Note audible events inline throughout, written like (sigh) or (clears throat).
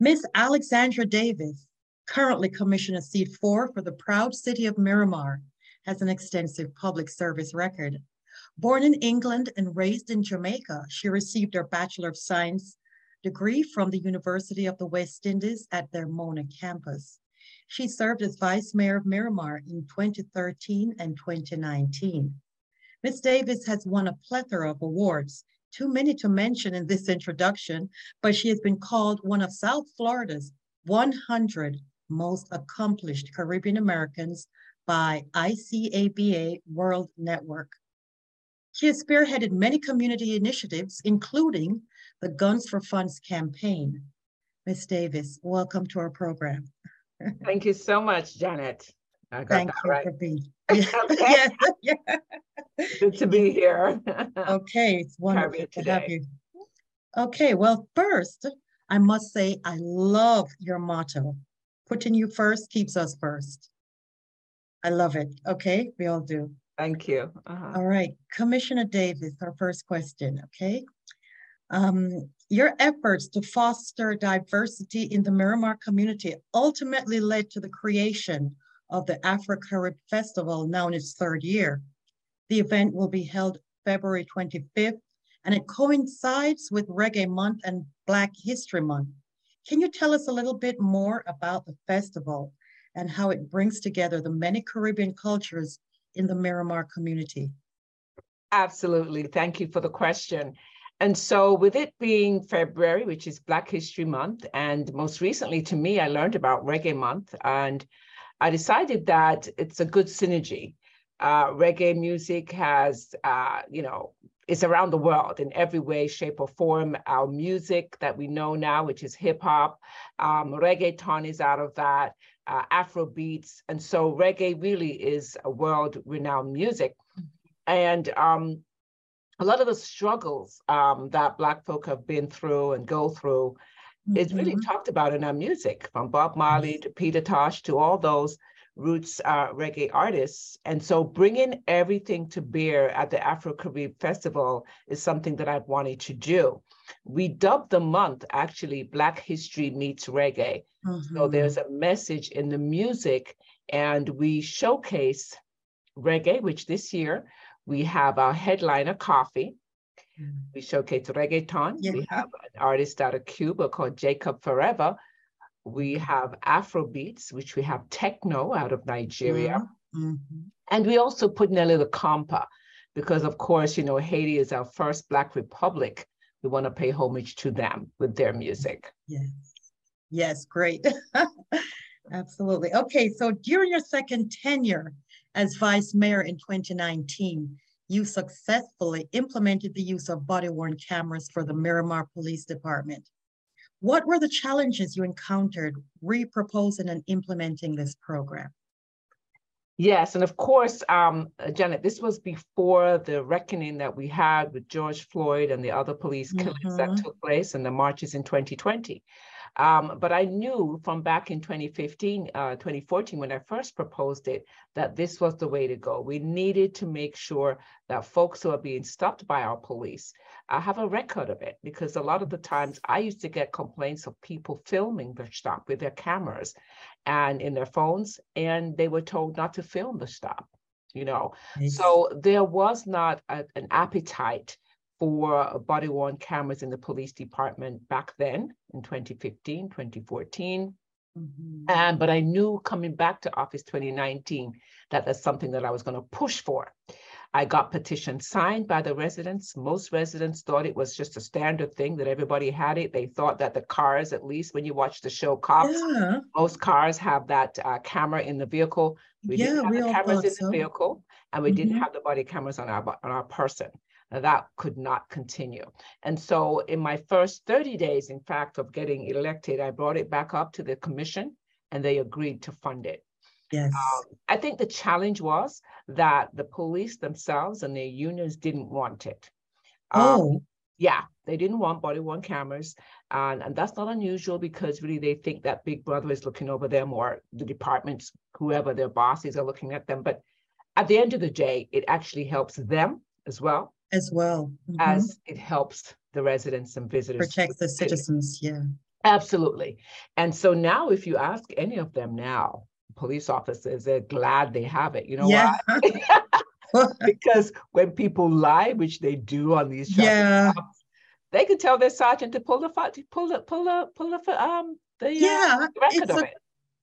Miss Alexandra Davis, currently Commissioner Seat 4 for the proud city of Miramar, has an extensive public service record. Born in England and raised in Jamaica, she received her Bachelor of Science degree from the University of the West Indies at their Mona campus. She served as Vice Mayor of Miramar in 2013 and 2019. Ms. Davis has won a plethora of awards, too many to mention in this introduction, but she has been called one of South Florida's 100 most accomplished Caribbean Americans by ICABA World Network. She has spearheaded many community initiatives, including the Guns for Funds campaign. Ms. Davis, welcome to our program. Thank you so much, Janet. Thank you right. for being (laughs) yeah, yeah. Good to be here. (laughs) okay, it's wonderful to have you. Okay, well, first, I must say I love your motto. Putting you first keeps us first. I love it. Okay, we all do. Thank you. Uh-huh. All right, Commissioner Davis, our first question, okay? Um, your efforts to foster diversity in the Miramar community ultimately led to the creation of the Afro-Carib Festival now in its third year. The event will be held February 25th, and it coincides with Reggae Month and Black History Month. Can you tell us a little bit more about the festival and how it brings together the many Caribbean cultures in the Miramar community? Absolutely. Thank you for the question. And so, with it being February, which is Black History Month, and most recently to me, I learned about Reggae Month, and I decided that it's a good synergy. Uh, reggae music has, uh, you know, is around the world in every way, shape, or form. Our music that we know now, which is hip hop, um, reggaeton is out of that, uh, Afro beats. And so reggae really is a world renowned music. And um, a lot of the struggles um, that Black folk have been through and go through it's really mm-hmm. talked about in our music, from Bob Marley to Peter Tosh to all those roots uh, reggae artists. And so bringing everything to bear at the Afro Carib Festival is something that I've wanted to do. We dubbed the month actually Black History Meets Reggae. Mm-hmm. So there's a message in the music, and we showcase reggae, which this year we have our headliner, Koffee. Mm. We showcase reggaeton. Yeah. We have an artist out of Cuba called Jacob Forever. We mm-hmm. have Afro beats, which we have Tekno out of Nigeria. Mm-hmm. And we also put in a little compa because, of course, you know, Haiti is our first Black republic. We want to pay homage to them with their music. Yes. Yes, great. (laughs) Absolutely. Okay, so during your second tenure as vice mayor in 2019, you successfully implemented the use of body worn cameras for the Miramar Police Department. What were the challenges you encountered re-proposing and implementing this program? Yes, and of course, um, Janet, this was before the reckoning that we had with George Floyd and the other police killings mm-hmm. that took place and the marches in 2020. Um, but I knew from back in 2015, uh, 2014, when I first proposed it, that this was the way to go. We needed to make sure that folks who are being stopped by our police uh, have a record of it, because a lot of the times I used to get complaints of people filming their stop with their cameras and in their phones, and they were told not to film the stop. You know, so there was not a, an appetite for body worn cameras in the police department back then in 2015, 2014. Mm-hmm. And but I knew coming back to office 2019 that that's something that I was going to push for. I got petitions signed by the residents. Most residents thought it was just a standard thing that everybody had it. They thought that the cars, at least when you watch the show Cops, yeah. most cars have that uh, camera in the vehicle. We yeah, didn't have the cameras in so. the vehicle, and we mm-hmm. didn't have the body cameras on our on our person that could not continue. And so in my first 30 days, in fact, of getting elected, I brought it back up to the commission and they agreed to fund it. Yes. Um, I think the challenge was that the police themselves and their unions didn't want it. Um, oh. Yeah, they didn't want body worn cameras. And, and that's not unusual because really they think that Big Brother is looking over them or the departments, whoever their bosses are looking at them. But at the end of the day, it actually helps them as well as well mm-hmm. as it helps the residents and visitors protect the citizens yeah Absolutely. And so now, if you ask any of them now, police officers, they're glad they have it. You know Yeah. why? (laughs) because when people lie, which they do on these traffic Yeah. stops, they can tell their sergeant to pull the fi- to pull the pull the pull the um the uh, Yeah, record it's of it.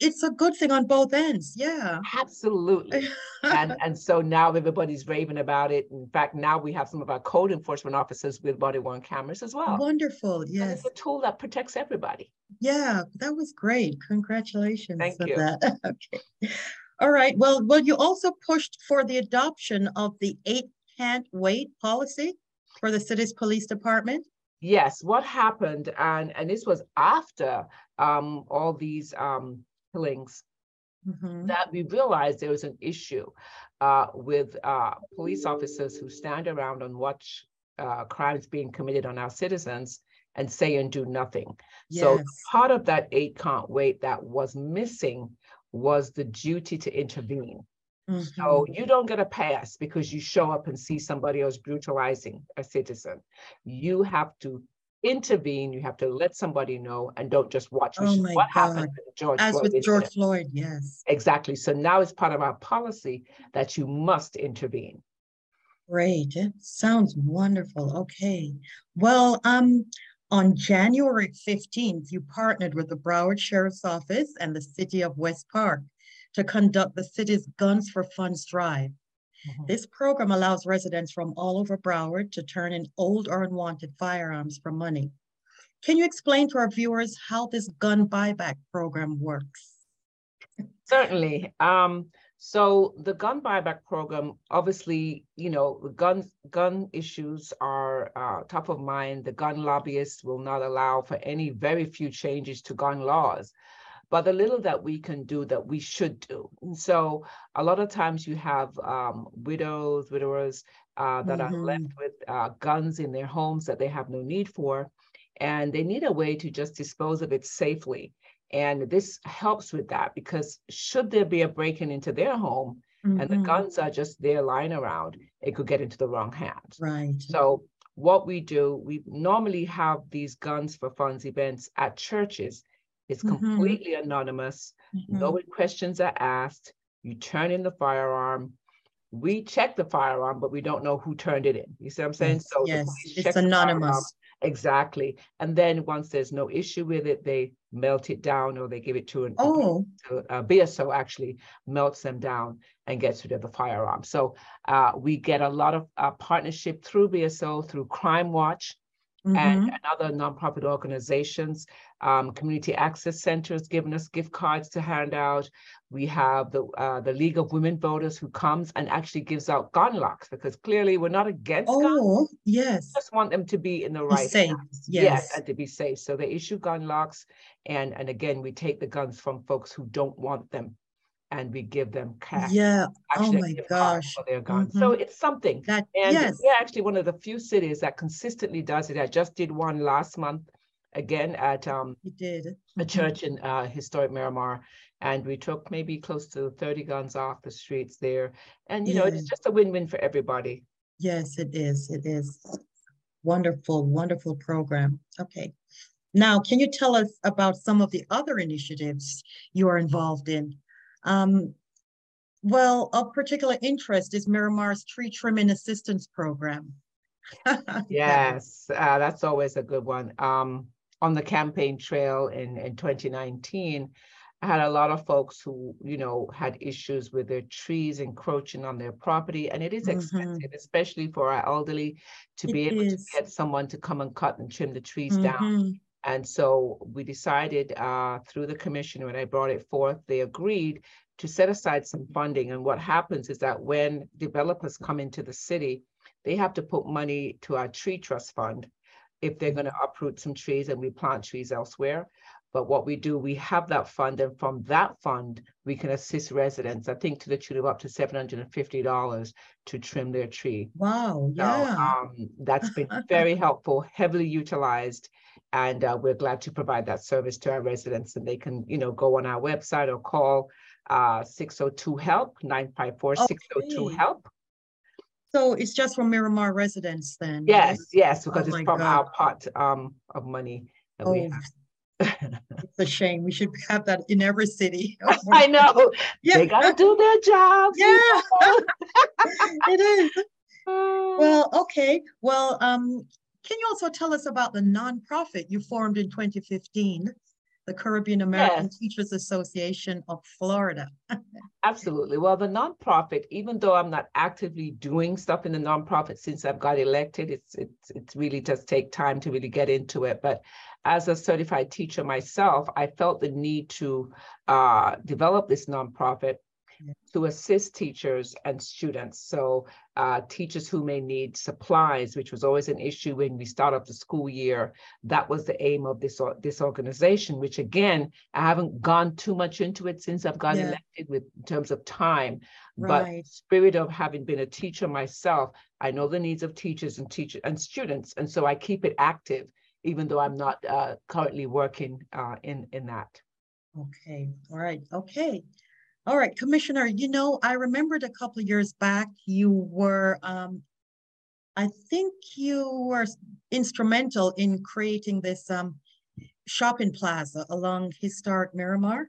It's a good thing on both ends. Yeah. Absolutely. and (laughs) and so now everybody's raving about it. In fact, now we have some of our code enforcement officers with body worn cameras as well. Wonderful. And Yes. it's a tool that protects everybody. Yeah, that was great. Congratulations Thank you. that. (laughs) Okay. All right. Well, well, you also pushed for the adoption of the eight can't wait policy for the city's police department. Yes, what happened, and and this was after um all these um killings Mhm. that we realized there was an issue uh, with uh, police officers who stand around and watch uh, crimes being committed on our citizens and say and do nothing. So part of that eight can't wait that was missing was the duty to intervene. Mhm. So you don't get a pass because you show up and see somebody else brutalizing a citizen. You have to intervene, you have to let somebody know and don't just watch, which Oh is my what happened God. with George As Floyd with. George Floyd, yes. Exactly. So now it's part of our policy that you must intervene. Great. It sounds wonderful. Okay. Well, um, on January 15th, you partnered with the Broward Sheriff's Office and the City of West Park to conduct the city's Guns for Funds drive. This program allows residents from all over Broward to turn in old or unwanted firearms for money. Can you explain to our viewers how this gun buyback program works? Certainly. Um, so the gun buyback program, obviously, you know, gun gun issues are uh, top of mind. The gun lobbyists will not allow for any very few changes to gun laws. But the little that we can do that we should do. And so a lot of times you have um, widows, widowers uh, that are left with uh, guns in their homes that they have no need for. And they need a way to just dispose of it safely. And this helps with that because should there be a break-in into their home and the Mhm. guns are just there lying around, it could get into the wrong hands. Right. So what we do, we normally have these guns for funds events at churches. It's Mhm. completely anonymous. No Mhm. questions are asked. You turn in the firearm. We check the firearm, but we don't know who turned it in. You see what I'm saying? Yes, So yes, it's check the firearm, anonymous. Exactly. And then once there's no issue with it, they melt it down or they give it to an Oh, to, uh, BSO actually melts them down and gets rid of the firearm. So uh, we get a lot of uh, partnership through BSO, through Crime Watch, and, mhm. and other nonprofit organizations. Um, community access centers giving us gift cards to hand out. We have the uh, the League of Women Voters who comes and actually gives out gun locks because clearly we're not against guns. Oh, yes. Just want them to be in the right safe. hands. Yes. and to be safe. So they issue gun locks, and and again we take the guns from folks who don't want them, and we give them cash. Yeah. actually a my gosh. For their guns. So it's something. That, And yes. we're actually one of the few cities that consistently does it. I just did one last month, again at um, You did. a Mhm. church in uh, historic Miramar, and we took maybe close to 30 guns off the streets there. And you know, it's just a win-win for everybody. Yes, it is. It is. Wonderful, wonderful program. Okay. Now, can you tell us about some of the other initiatives you are involved in? Um, well, of particular interest is Miramar's Tree Trimming Assistance Program. (laughs) Yes, uh, that's always a good one. Um, on the campaign trail in, in 2019, I had a lot of folks who, you know, had issues with their trees encroaching on their property. And it is Mhm. expensive, especially for our elderly, to be able is. to get someone to come and cut and trim the trees down. And so we decided uh, through the commission, when I brought it forth, they agreed to set aside some funding. And what happens is that when developers come into the city, they have to put money to our tree trust fund if they're going to uproot some trees and we plant trees elsewhere. But what we do, we have that fund, and from that fund, we can assist residents, I think to the tune of up to $750 to trim their tree. Wow, So yeah. um, that's been (laughs) very helpful, heavily utilized. And uh, we're glad to provide that service to our residents and they can, you know, go on our website or call uh, 602 HELP, 954 602 HELP. So it's just for Miramar residents then? Yes, yes, because Oh it's from God. our pot um, of money that we Oh, have. It's a shame. We should have that in every city. (laughs) I know. (laughs) Yeah. They gotta do their jobs. Yeah. (laughs) It is. Uh, Well, okay. Well, um, can you also tell us about the nonprofit you formed in 2015, the Caribbean American Yes. Teachers Association of Florida? Absolutely. Well, the nonprofit, even though I'm not actively doing stuff in the nonprofit since I've got elected, it's it's it's really does take time to really get into it. But as a certified teacher myself, I felt the need to uh, develop this nonprofit. To assist teachers and students. So uh, teachers who may need supplies, which was always an issue when we start up the school year. That was the aim of this this organization, which again, I haven't gone too much into it since I've gotten Yeah. elected with in terms of time. But spirit of having been a teacher myself, I know the needs of teachers and teachers and students, and so I keep it active, even though I'm not uh, currently working uh, in in that. Okay, all right, okay. All right, Commissioner, you know, I remembered a couple of years back, you were, um, I think you were instrumental in creating this, um, shopping plaza along historic Miramar.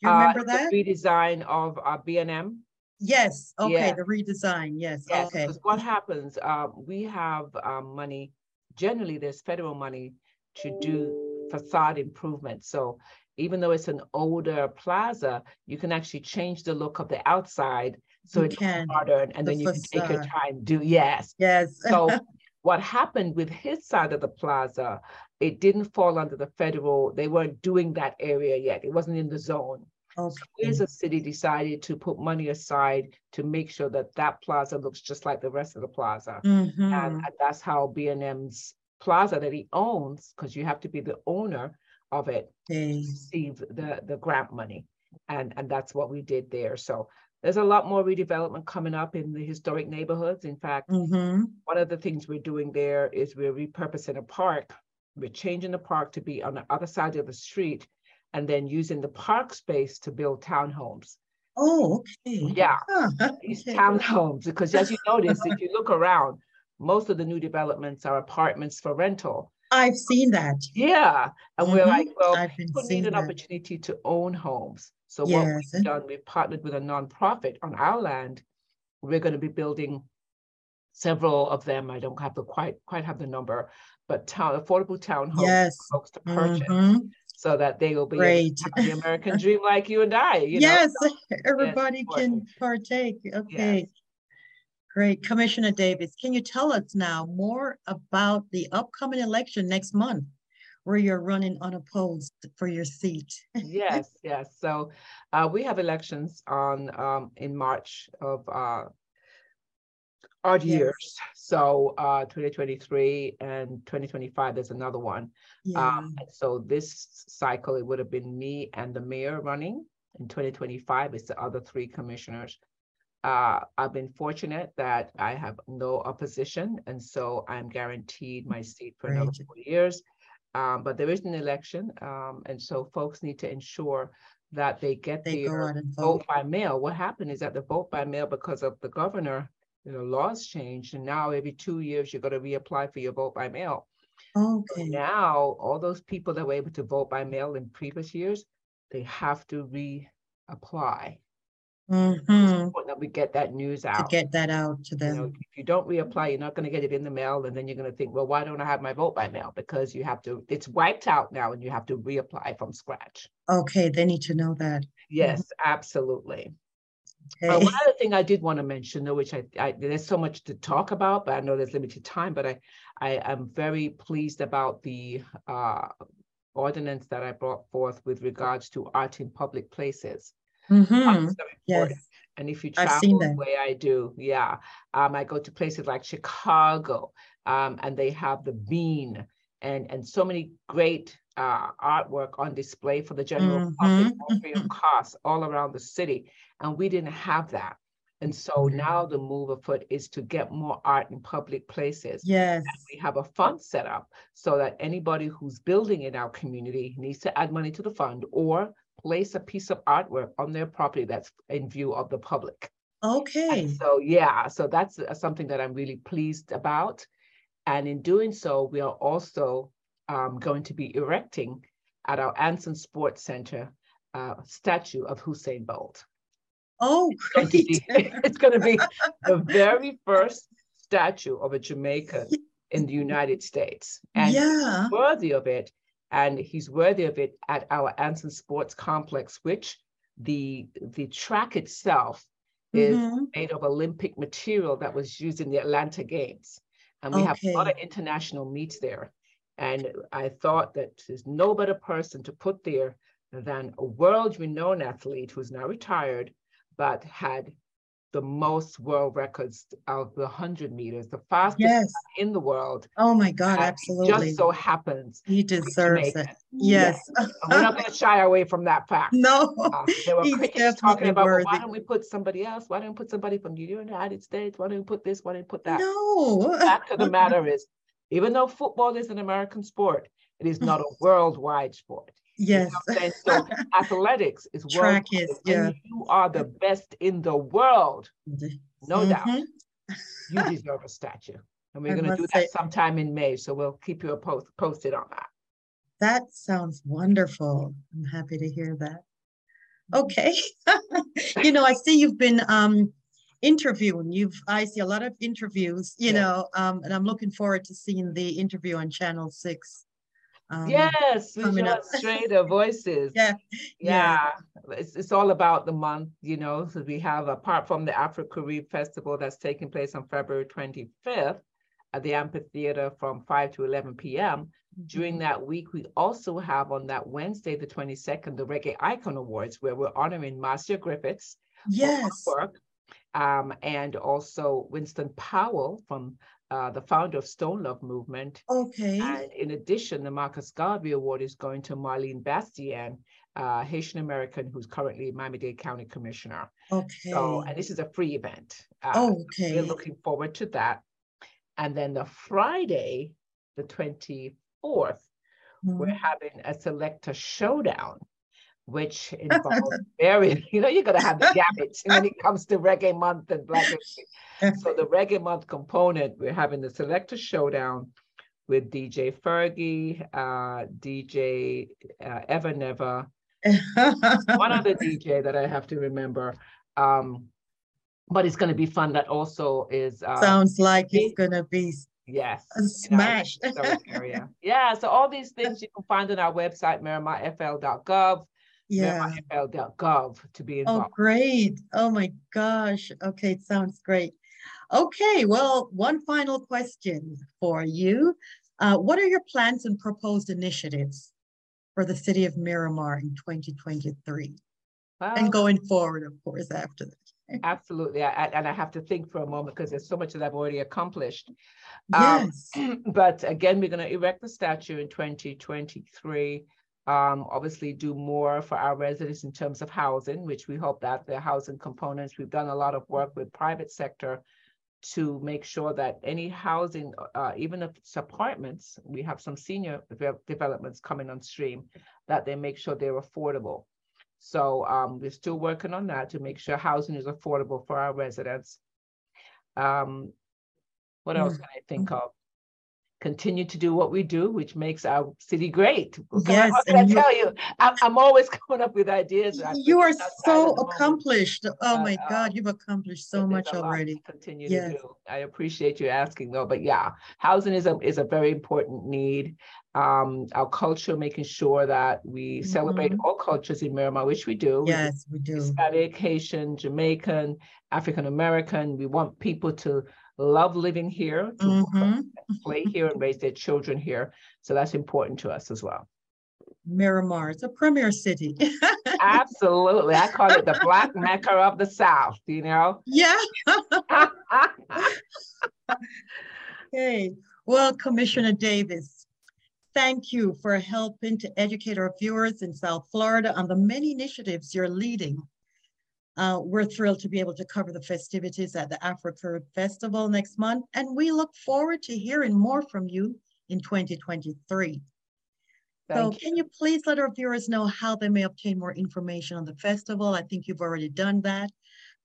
You Uh, remember the that? redesign of uh, B and M. Yes, okay, Yeah. the redesign, yes, Yes, okay. because what happens, uh, we have um, money, generally there's federal money to do facade improvement. So even though it's an older plaza, you can actually change the look of the outside. So You it's can, modern and the then you can take your time, do, yes. Yes. So (laughs) what happened with his side of the plaza, it didn't fall under the federal, they weren't doing that area yet. It wasn't in the zone. Okay, We as a city decided to put money aside to make sure that that plaza looks just like the rest of the plaza. And, mhm, and that's how B and M's plaza that he owns, because you have to be the owner of it, okay, receive the, the grant money. And, and that's what we did there. So there's a lot more redevelopment coming up in the historic neighborhoods. In fact, mhm, one of the things we're doing there is we're repurposing a park. We're changing the park to be on the other side of the street and then using the park space to build townhomes. oh, okay. Yeah, Huh, these okay. townhomes, because as you notice, if you look around, most of the new developments are apartments for rental. I've seen that. Yeah, and we're Mhm, like, well, I've been people need an that. opportunity to own homes. So what we've done, we've partnered with a nonprofit on our land. We're going to be building several of them. I don't have the quite quite have the number, but town affordable townhomes Yes. for folks to purchase mhm. so that they will be the American dream like you and I. You know? Yes, (laughs) everybody can partake. Okay. Great. Commissioner Davis, can you tell us now more about the upcoming election next month where you're running unopposed for your seat? Yes, (laughs) yes. So uh, we have elections on um, in March of uh, odd Yes. years. So uh, 2023 and 2025, there's another one. Yeah, Um, so this cycle, it would have been me and the mayor running. In 2025, it's the other three commissioners. Uh, I've been fortunate that I have no opposition, and so I'm guaranteed my seat for another four years. Um, but there is an election, um, and so folks need to ensure that they get they their vote vote. by mail. What happened is that the vote by mail, because of the governor, you know, laws changed, and now every two years you're going to reapply for your vote by mail. So Okay, Now, all those people that were able to vote by mail in previous years, they have to reapply. Mhm, Important That we get that news out. to get that out to You know, them. if you don't reapply, you're not gonna get it in the mail, and then you're gonna think, well, why don't I have my vote by mail? Because you have to, it's wiped out now and you have to reapply from scratch. Okay, they need to know that. Yes, absolutely. Uh, Okay, one other thing I did want to mention, though, which I, I, there's so much to talk about, but I know there's limited time, but I, I am very pleased about the, uh, ordinance that I brought forth with regards to art in public places. Mhm, is yes, And if you travel the way I do, yeah, um, I go to places like Chicago, um, and they have the Bean and and so many great uh, artwork on display for the general public, Mhm, all free of (laughs) cost, all around the city, and we didn't have that. And so now the move afoot is to get more art in public places. yes, We have a fund set up so that anybody who's building in our community needs to add money to the fund or place a piece of artwork on their property that's in view of the public. And okay, so, yeah, so that's uh, something that I'm really pleased about. And in doing so, we are also um, going to be erecting at our Ansin Sports Center uh, statue of Usain Bolt. Oh, It's going to great. be, (laughs) it's going to be the (laughs) very first statue of a Jamaican in the United States. And yeah. worthy of it. And he's worthy of it at our Ansin Sports Complex, which the the track itself is Mhm. made of Olympic material that was used in the Atlanta Games. And we have a lot of international meets there. And I thought that there's no better person to put there than a world renowned athlete who's now retired, but had the most world records of the 100 meters, the fastest Yes. in the world. Oh my God, absolutely. Just so happens. He deserves it. Yes. And we're not going (laughs) to shy away from that fact. No. Uh, there were He's critics talking about, well, why don't we put somebody else? Why don't we put somebody from the United States? Why don't we put this? Why don't we put that? No. Fact of the matter is, even though football is an American sport, it is not a (laughs) worldwide sport. You know Yes. what I'm saying? So (laughs) athletics is Track is, yeah. you are the best in the world, no doubt, Mhm. you deserve a statue. And we're going to do that say- sometime in May. So we'll keep you post, posted on that. That sounds wonderful. I'm happy to hear that. Okay. (laughs) You know, I see you've been um interviewing. You've I see a lot of interviews, you Yeah. know, um, and I'm looking forward to seeing the interview on Channel Six. Um, Yes, with coming your up. Strader voices. (laughs) Yeah, Yeah, it's, it's all about the month, you know, so we have, apart from the Afro Carib Festival that's taking place on February twenty-fifth at the amphitheater from five to eleven PM. During that week, we also have on that Wednesday, the twenty-second, the Reggae Icon Awards, where we're honoring Marcia Griffiths Yes. work. Um, and also Winston Powell from uh, the founder of Stone Love Movement. Okay. And in addition, the Marcus Garvey Award is going to Marlene Bastien, uh, Haitian American, who's currently Miami-Dade County Commissioner. Okay. So, and this is a free event. Uh, Okay. We're looking forward to that. And then the Friday, the 24th, we're Mhm. having a selector showdown, which involves very, (laughs) you know, you're going to have the gamut (laughs) when it comes to Reggae Month and Black History. So the Reggae Month component, we're having the selector showdown with DJ Fergie, uh, DJ uh, Ever Never, (laughs) one other DJ that I have to remember. Um, but it's going to be fun. That also is uh, Sounds like it's gonna be yes, a in our smash. area. Yeah. So all these things you can find on our website, miramarfl.gov, Yeah. to be involved. Oh, great. Oh my gosh. Okay, it sounds great. Okay, well, one final question for you. Uh, what are your plans and proposed initiatives for the city of Miramar in 2023? Well, And going forward, of course, after that. (laughs) absolutely. I, I- and I have to think for a moment because there's so much that I've already accomplished. Um, Yes. (clears throat) but again, we're going to erect the statue in 2023. Um, obviously, do more for our residents in terms of housing, which we hope that the housing components. We've done a lot of work with private sector to make sure that any housing, uh, even if it's apartments, we have some senior developments coming on stream, that they make sure they're affordable. So um, we're still working on that to make sure housing is affordable for our residents. Um, what else Mm, can I think of? Continue to do what we do, which makes our city great. What can I- Yes, can I and you- tell you? I'm, I'm always (laughs) coming up with ideas. You are so accomplished. Oh my uh, God, you've accomplished so much already. Continue Yes. to do. I appreciate you asking though, but yeah, housing is a, is a very important need. Um, our culture, making sure that we celebrate Mhm. all cultures in Miramar, which we do. We do Yes, we do. Hispanic, Haitian, Jamaican, African American. We want people to love living here, Mhm. play here, and raise their children here. So that's important to us as well. Miramar, it's a premier city. (laughs) Absolutely. I call it the Black (laughs) Mecca of the South, you know? Yeah. (laughs) Okay, well, Commissioner Davis, thank you for helping to educate our viewers in South Florida on the many initiatives you're leading. Uh, we're thrilled to be able to cover the festivities at the Africa Festival next month, and we look forward to hearing more from you in 2023. So you. can you please let our viewers know how they may obtain more information on the festival? I think you've already done that.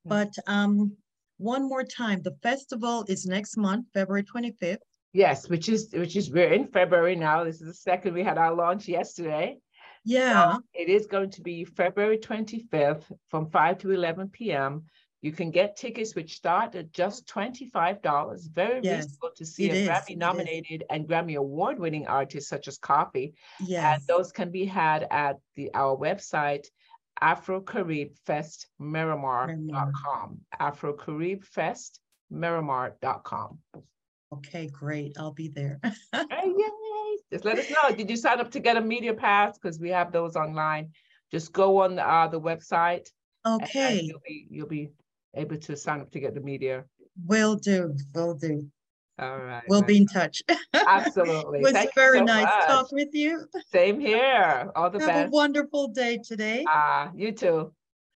Yeah. But um, one more time, the festival is next month, February 25th, Yes, which is which is we're in February now. This is the second we had our launch yesterday. Yeah. So it is going to be February 25th from 5 to 11 p.m. You can get tickets which start at just $25. Very Yes, reasonable to see a is, Grammy nominated and Grammy award winning artist such as Koffee. Yes. And those can be had at the our website, AfroCaribFestMiramar.com. AfroCaribFestMiramar.com. Okay, great. I'll be there. (laughs) Yay! Just let us know. Did you sign up to get a media pass? Because we have those online. Just go on uh, the website. and Okay, You'll be, you'll be able to sign up to get the media. will do, will do. All right. We'll be in touch. Absolutely. It (laughs) was Thank very so nice much. talk with you. Same here. All the Have a wonderful day today. Ah, you too.